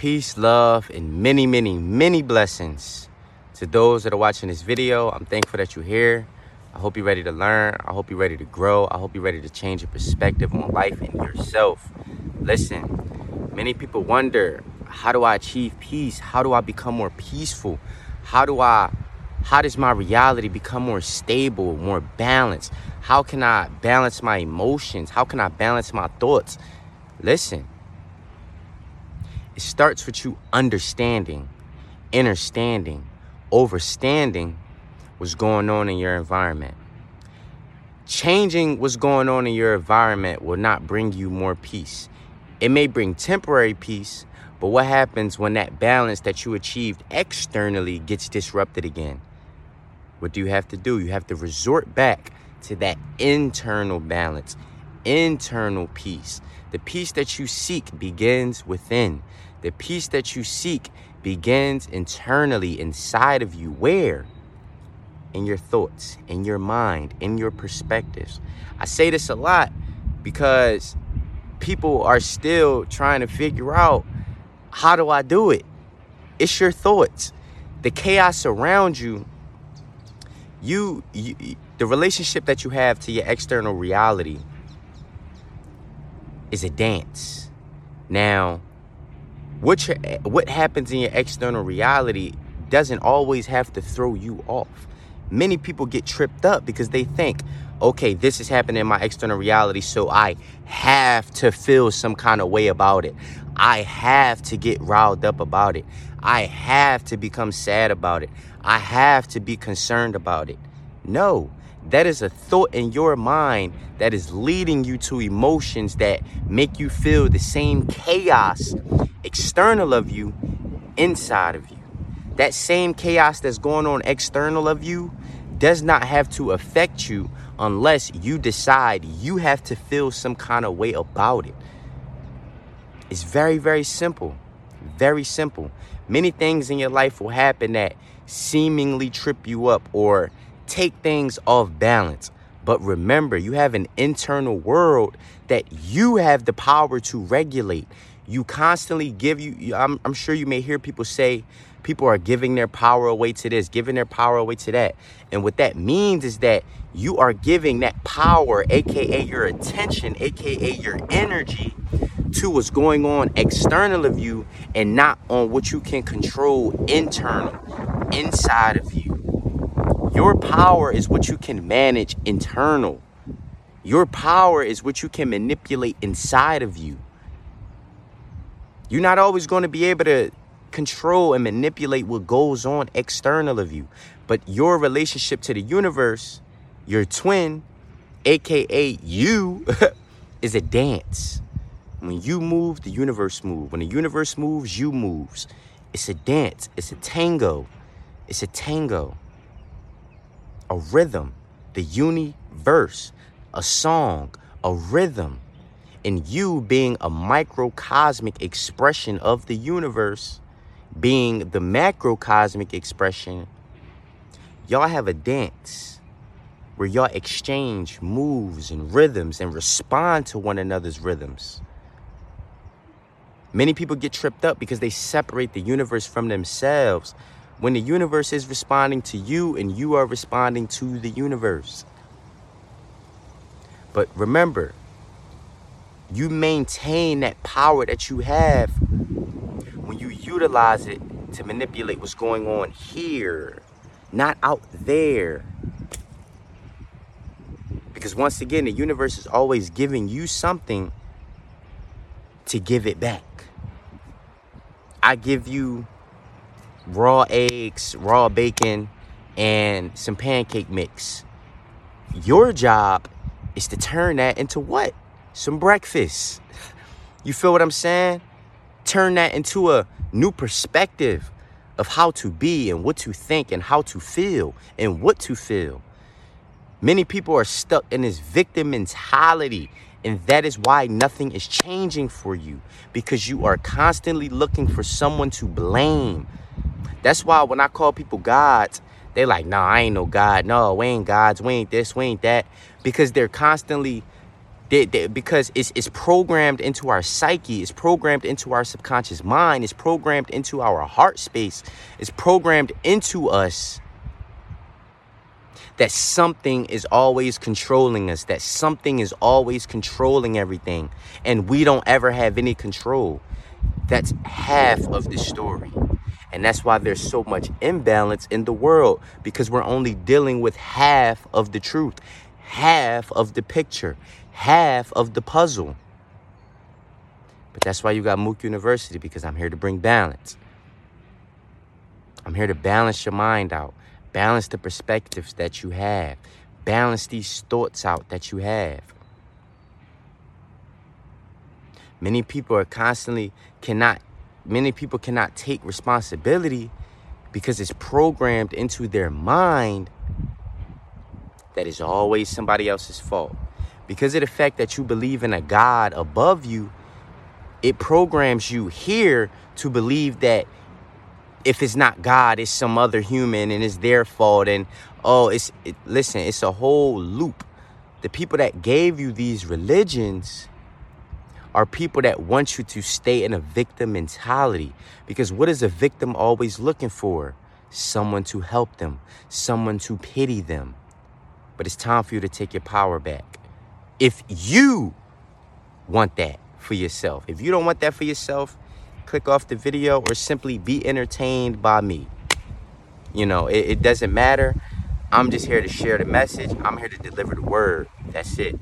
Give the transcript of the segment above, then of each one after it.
Peace, love, and many, many, many blessings to those that are watching this video. I'm thankful that you're here. I hope you're ready to learn. I hope you're ready to grow. I hope you're ready to change your perspective on life and yourself. Listen, many people wonder, how do I achieve peace? How do I become more peaceful? How do I how does my reality become more stable, more balanced? How can I balance my emotions? How can I balance my thoughts? Listen, it starts with you understanding, understanding, overstanding what's going on in your environment. Changing what's going on in your environment will not bring you more peace. It may bring temporary peace, but what happens when that balance that you achieved externally gets disrupted again? What do you have to do? You have to resort back to that internal balance, internal peace. The peace that you seek begins within. The peace that you seek begins internally inside of you. Where? In your thoughts, in your mind, in your perspectives. I say this a lot because people are still trying to figure out how do I do it? It's your thoughts. The chaos around you you, you the relationship that you have to your external reality is a dance. Now, what your, eh, what happens in your external reality doesn't always have to throw you off. Many people get tripped up because they think, okay, this is happening in my external reality, so I have to feel some kind of way about it. I have to get riled up about it. I have to become sad about it. I have to be concerned about it. No, that is a thought in your mind that is leading you to emotions that make you feel the same chaos external of you inside of you. That same chaos that's going on external of you does not have to affect you unless you decide you have to feel some kind of way about it. It's very, very simple. Very simple. Many things in your life will happen that seemingly trip you up or take things off balance. But remember, you have an internal world that you have the power to regulate. You constantly give you, I'm, I'm sure you may hear people say, people are giving their power away to this, giving their power away to that. And what that means is that you are giving that power, aka your attention, aka your energy, to what's going on external of you and not on what you can control internal, inside of you. Your power is what you can manage internal. Your power is what you can manipulate inside of you. You're not always going to be able to control and manipulate what goes on external of you. But your relationship to the universe, your twin, aka you, is a dance. When you move, the universe moves. When the universe moves, you moves. It's a dance. It's a tango. It's a tango. A rhythm. The universe. A song. A rhythm. And you being a microcosmic expression of the universe, being the macrocosmic expression, y'all have a dance where y'all exchange moves and rhythms and respond to one another's rhythms. Many people get tripped up because they separate the universe from themselves when the universe is responding to you and you are responding to the universe. But remember, you maintain that power that you have when you utilize it to manipulate what's going on here, not out there. Because once again, the universe is always giving you something to give it back. I give you raw eggs, raw bacon, and some pancake mix. Your job is to turn that into what? Some breakfast. You feel what I'm saying? Turn that into a new perspective of how to be and what to think and how to feel and what to feel. Many people are stuck in this victim mentality and that is why nothing is changing for you because you are constantly looking for someone to blame. That's why when I call people gods, they like, nah, I ain't no God. No, we ain't gods. We ain't this, we ain't that. Because they're constantly They, they, because it's, it's programmed into our psyche, it's programmed into our subconscious mind, it's programmed into our heart space, it's programmed into us that something is always controlling us, that something is always controlling everything, and we don't ever have any control. That's half of the story. And that's why there's so much imbalance in the world because we're only dealing with half of the truth, half of the picture, half of the puzzle. But that's why you got Mook University because I'm here to bring balance. I'm here to balance your mind out. Balance the perspectives that you have. Balance these thoughts out that you have. Many people are constantly cannot many people cannot take responsibility because it's programmed into their mind that is always somebody else's fault. Because of the fact that you believe in a God above you, it programs you here to believe that if it's not God, it's some other human and it's their fault. And oh, it's it, listen, it's a whole loop. The people that gave you these religions are people that want you to stay in a victim mentality. Because what is a victim always looking for? Someone to help them, someone to pity them. But it's time for you to take your power back. If you want that for yourself, if you don't want that for yourself, click off the video or simply be entertained by me. You know, it, it doesn't matter. I'm just here to share the message. I'm here to deliver the word. That's it.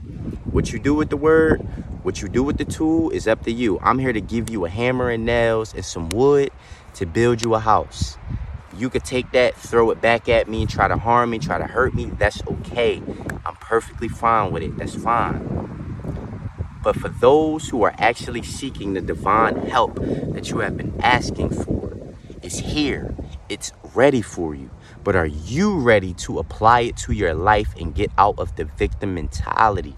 What you do with the word, what you do with the tool is up to you. I'm here to give you a hammer and nails and some wood to build you a house. You could take that, throw it back at me, and try to harm me, try to hurt me. That's okay. I'm perfectly fine with it. That's fine. But for those who are actually seeking the divine help that you have been asking for, it's here. It's ready for you. But are you ready to apply it to your life and get out of the victim mentality?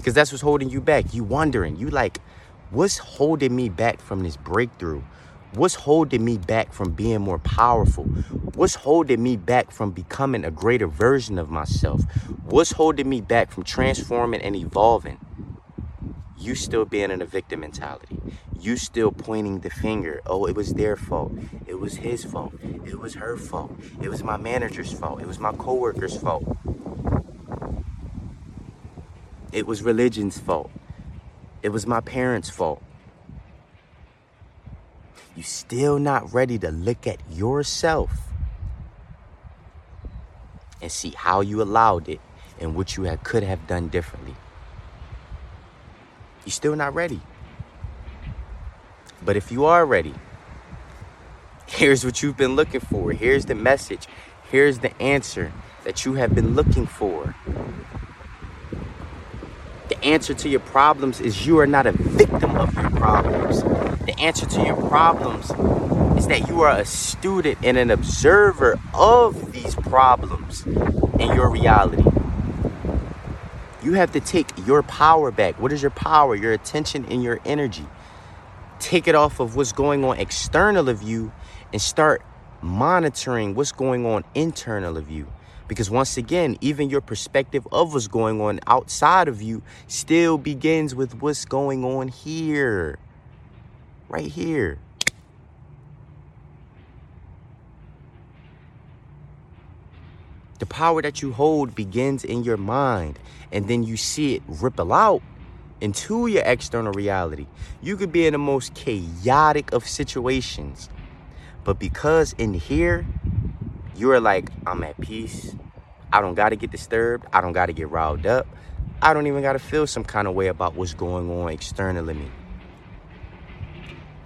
Because that's what's holding you back. You wondering, you like, what's holding me back from this breakthrough? What's holding me back from being more powerful? What's holding me back from becoming a greater version of myself? What's holding me back from transforming and evolving? you still being in a victim mentality. You still pointing the finger. Oh, it was their fault. It was his fault. It was her fault. It was my manager's fault. It was my coworker's fault. It was religion's fault. It was my parents' fault. You still not ready to look at yourself and see how you allowed it and what you had, could have done differently. You're still not ready. But if you are ready, here's what you've been looking for. Here's the message. Here's the answer that you have been looking for. The answer to your problems is you are not a victim of your problems. The answer to your problems is that you are a student and an observer of these problems in your reality. You have to take your power back. What is your power? Your attention and your energy. Take it off of what's going on external of you and start monitoring what's going on internal of you. Because once again, even your perspective of what's going on outside of you still begins with what's going on here. Right here. The power that you hold begins in your mind, and then you see it ripple out into your external reality. You could be in the most chaotic of situations, but because in here, you're like, I'm at peace. I don't got to get disturbed. I don't got to get riled up. I don't even got to feel some kind of way about what's going on externally me.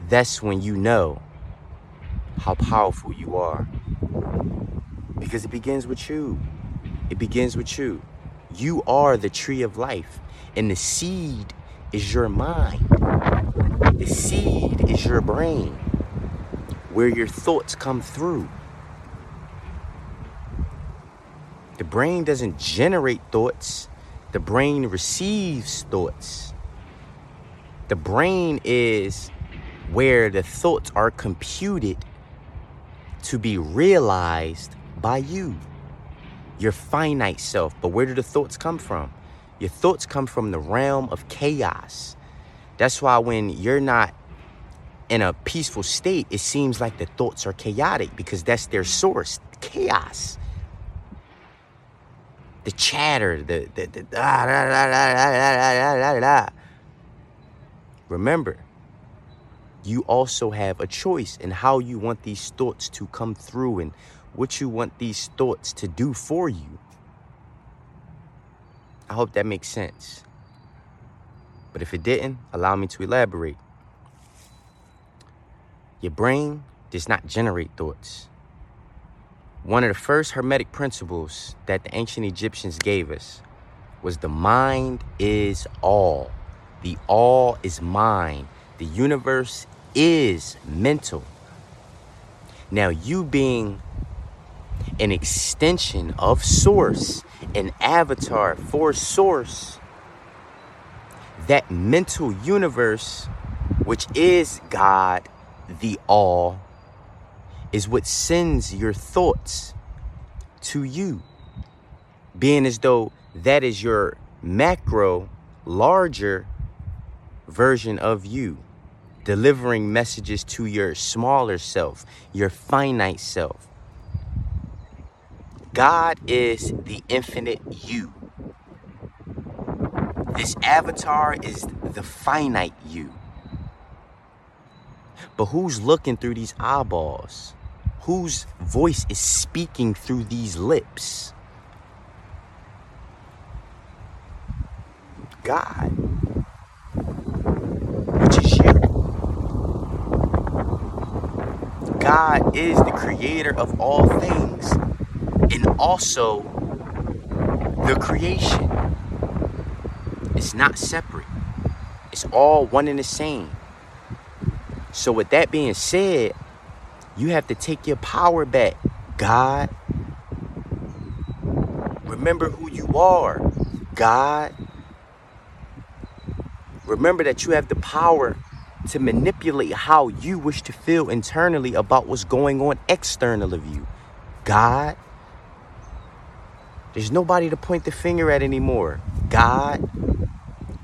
That's when you know how powerful you are. Because it begins with you. It begins with you. You are the tree of life, and the seed is your mind. The seed is your brain, where your thoughts come through. The brain doesn't generate thoughts, the brain receives thoughts. The brain is where the thoughts are computed to be realized by you, your finite self. But where do the thoughts come from? Your thoughts come from the realm of chaos. That's why when you're not in a peaceful state, it seems like the thoughts are chaotic because that's their source chaos. The chatter, the, the, the ah, da, da, da, da, da, da, da. Remember, you also have a choice in how you want these thoughts to come through and what you want these thoughts to do for you. I hope that makes sense. But if it didn't, allow me to elaborate. Your brain does not generate thoughts. One of the first Hermetic principles that the ancient Egyptians gave us was the mind is all. The all is mind. The universe is mental. Now, you being an extension of Source, an avatar for Source, that mental universe, which is God, the all, is what sends your thoughts to you. Being as though that is your macro, larger version of you, delivering messages to your smaller self, your finite self. God is the infinite you. This avatar is the finite you. But who's looking through these eyeballs? Whose voice is speaking through these lips? God, which is you. God is the creator of all things and also the creation. It's not separate, it's all one and the same. So, with that being said, you have to take your power back. God, remember who you are. God, remember that you have the power to manipulate how you wish to feel internally about what's going on external of you. God, there's nobody to point the finger at anymore. God,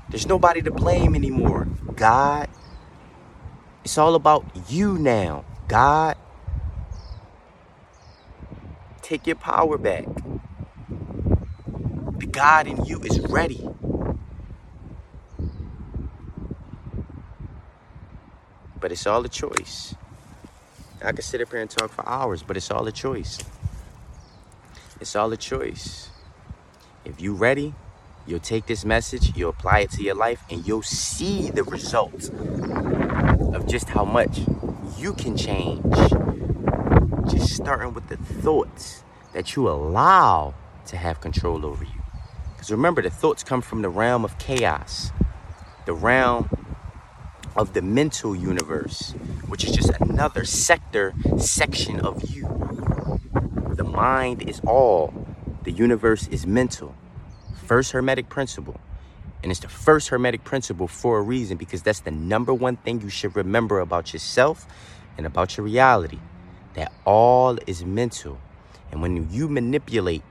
there's nobody to blame anymore. God, it's all about you now. God, take your power back. The God in you is ready. But it's all a choice. I could sit up here and talk for hours, but it's all a choice. It's all a choice. If you ready, you'll take this message, you'll apply it to your life, and you'll see the results of just how much you can change. Starting with the thoughts that you allow to have control over you. Because remember, the thoughts come from the realm of chaos, the realm of the mental universe, which is just another sector, section of you. The mind is all, the universe is mental. First Hermetic principle. And it's the first Hermetic principle for a reason because that's the number one thing you should remember about yourself and about your reality that all is mental. And when you manipulate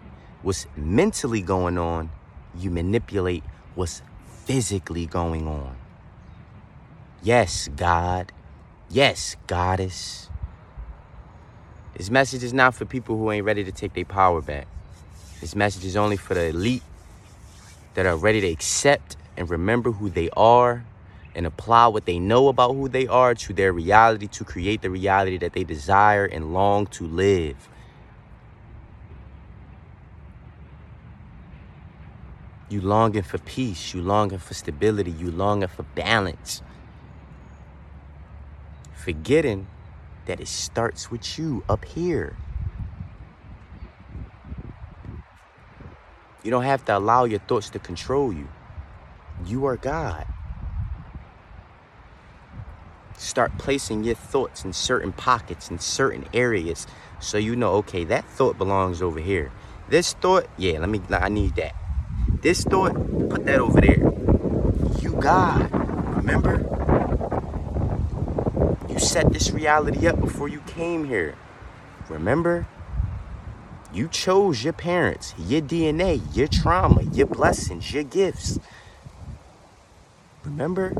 what's mentally going on, you manipulate what's physically going on. Yes, God. Yes, Goddess. This message is not for people who ain't ready to take their power back. This message is only for the elite that are ready to accept and remember who they are and apply what they know about who they are to their reality to create the reality that they desire and long to live. You longing for peace, you longing for stability, you longing for balance. Forgetting that it starts with you up here. You don't have to allow your thoughts to control you. You are God. Start placing your thoughts in certain pockets, in certain areas, so you know, okay, that thought belongs over here. This thought, yeah, let me, I need that. This thought, put that over there. You God, remember? You set this reality up before you came here. Remember? You chose your parents, your DNA, your trauma, your blessings, your gifts. Remember?